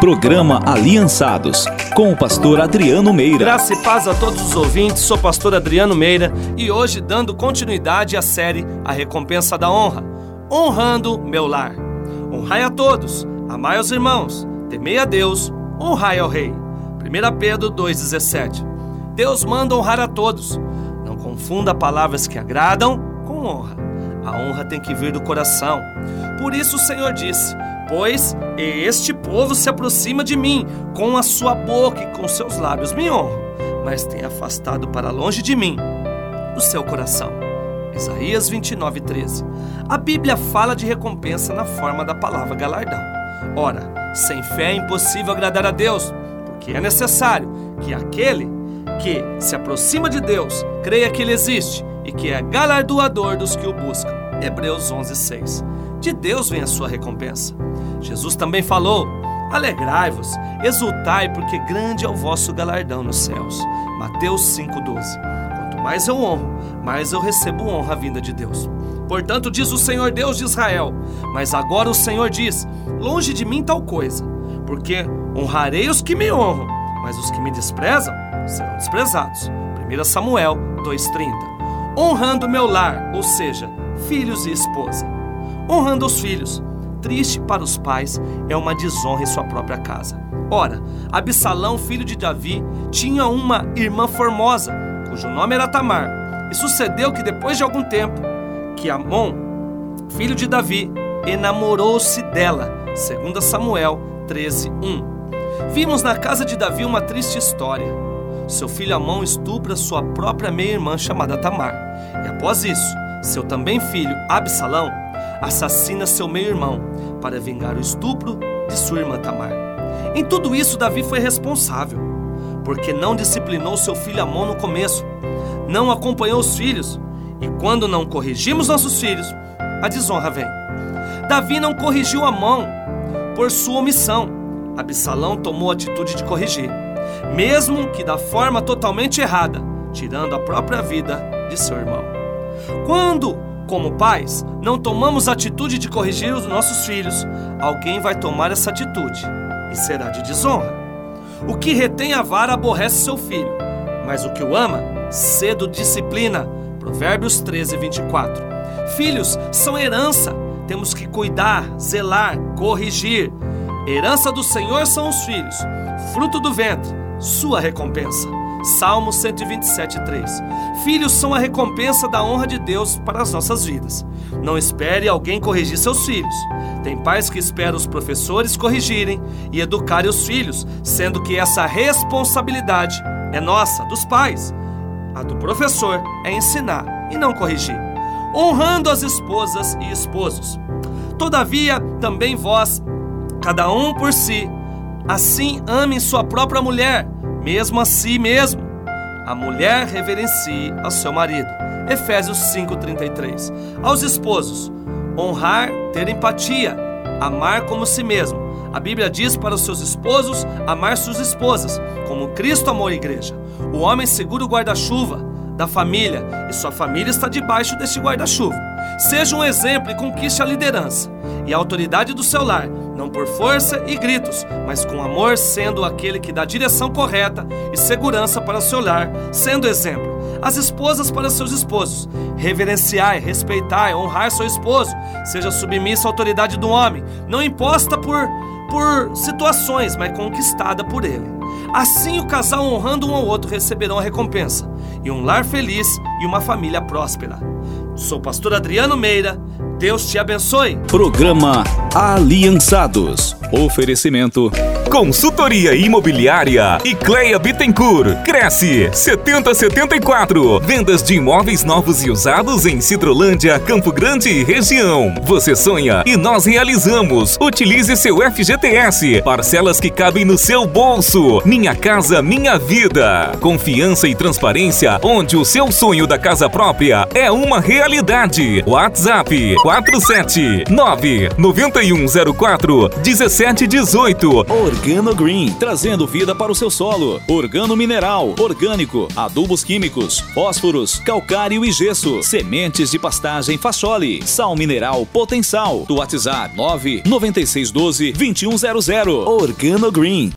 Programa Aliançados, com o pastor Adriano Meira. Graça e paz a todos os ouvintes, sou pastor Adriano Meira e hoje dando continuidade à série A Recompensa da Honra, honrando meu lar. Honrai a todos, amai os irmãos, temei a Deus, honrai ao Rei. 1 Pedro 2,17 Deus manda honrar a todos. Não confunda palavras que agradam com honra. A honra tem que vir do coração. Por isso o Senhor disse: Pois este povo se aproxima de mim, com a sua boca e com seus lábios me honram, mas tem afastado para longe de mim o seu coração. Isaías 29, 13. A Bíblia fala de recompensa na forma da palavra galardão. Ora, sem fé é impossível agradar a Deus, porque é necessário que aquele que se aproxima de Deus creia que Ele existe e que é galardoador dos que o buscam. Hebreus 11, 6. De Deus vem a sua recompensa. Jesus também falou: Alegrai-vos, exultai, porque grande é o vosso galardão nos céus. Mateus 5,12. Quanto mais eu honro, mais eu recebo honra vinda de Deus. Portanto, diz o Senhor Deus de Israel: Mas agora o Senhor diz: Longe de mim tal coisa, porque honrarei os que me honram, mas os que me desprezam serão desprezados. 1 Samuel 2,30. Honrando meu lar, ou seja, filhos e esposa. Honrando os filhos, triste para os pais é uma desonra em sua própria casa. Ora, Absalão, filho de Davi, tinha uma irmã formosa, cujo nome era Tamar. E sucedeu que depois de algum tempo, que Amon, filho de Davi, enamorou-se dela, segundo Samuel 13:1. Vimos na casa de Davi uma triste história. Seu filho Amon estupra sua própria meia-irmã chamada Tamar. E após isso, seu também filho Absalão assassina seu meio-irmão para vingar o estupro de sua irmã Tamar. Em tudo isso, Davi foi responsável, porque não disciplinou seu filho Amon no começo, não acompanhou os filhos, e quando não corrigimos nossos filhos, a desonra vem. Davi não corrigiu Amon por sua omissão. Absalão tomou a atitude de corrigir, mesmo que da forma totalmente errada, tirando a própria vida de seu irmão. Quando como pais, não tomamos a atitude de corrigir os nossos filhos, alguém vai tomar essa atitude e será de desonra. O que retém a vara aborrece seu filho, mas o que o ama, cedo disciplina. Provérbios 13, 24. Filhos são herança, temos que cuidar, zelar, corrigir. Herança do Senhor são os filhos, fruto do ventre, sua recompensa. Salmo 127, 3. Filhos são a recompensa da honra de Deus para as nossas vidas. Não espere alguém corrigir seus filhos. Tem pais que esperam os professores corrigirem e educarem os filhos, sendo que essa responsabilidade é nossa, dos pais. A do professor é ensinar e não corrigir. Honrando as esposas e esposos. Todavia, também vós, cada um por si, assim amem sua própria mulher mesmo a si mesmo. A mulher reverencie ao seu marido. Efésios 5:33. Aos esposos, honrar, ter empatia, amar como si mesmo. A Bíblia diz para os seus esposos amar suas esposas, como Cristo amou a igreja. O homem segura o guarda-chuva da família e sua família está debaixo deste guarda-chuva. Seja um exemplo e conquiste a liderança e a autoridade do seu lar, não por força e gritos, mas com amor, sendo aquele que dá direção correta e segurança para seu lar, sendo exemplo. As esposas para seus esposos. Reverenciai, respeitai, honrar seu esposo. Seja submissa à autoridade do homem, não imposta por, por situações, mas conquistada por ele. Assim, o casal honrando um ao outro receberão a recompensa, e um lar feliz e uma família próspera. Sou pastor Adriano Meira Deus te abençoe. Programa Aliançados. Oferecimento. Consultoria Imobiliária e Cleia Bittencourt. Cresce 7074. Vendas de imóveis novos e usados em Cidrolândia, Campo Grande e região. Você sonha e nós realizamos. Utilize seu FGTS. Parcelas que cabem no seu bolso. Minha casa, minha vida. Confiança e transparência onde o seu sonho da casa própria é uma realidade. WhatsApp 4647 99104 1718 Organo Green, trazendo vida para o seu solo. Organo mineral, orgânico, adubos químicos, fósforos, calcário e gesso, sementes de pastagem Fachole, sal mineral Potensal. Do WhatsApp 99612 2100. Organo Green.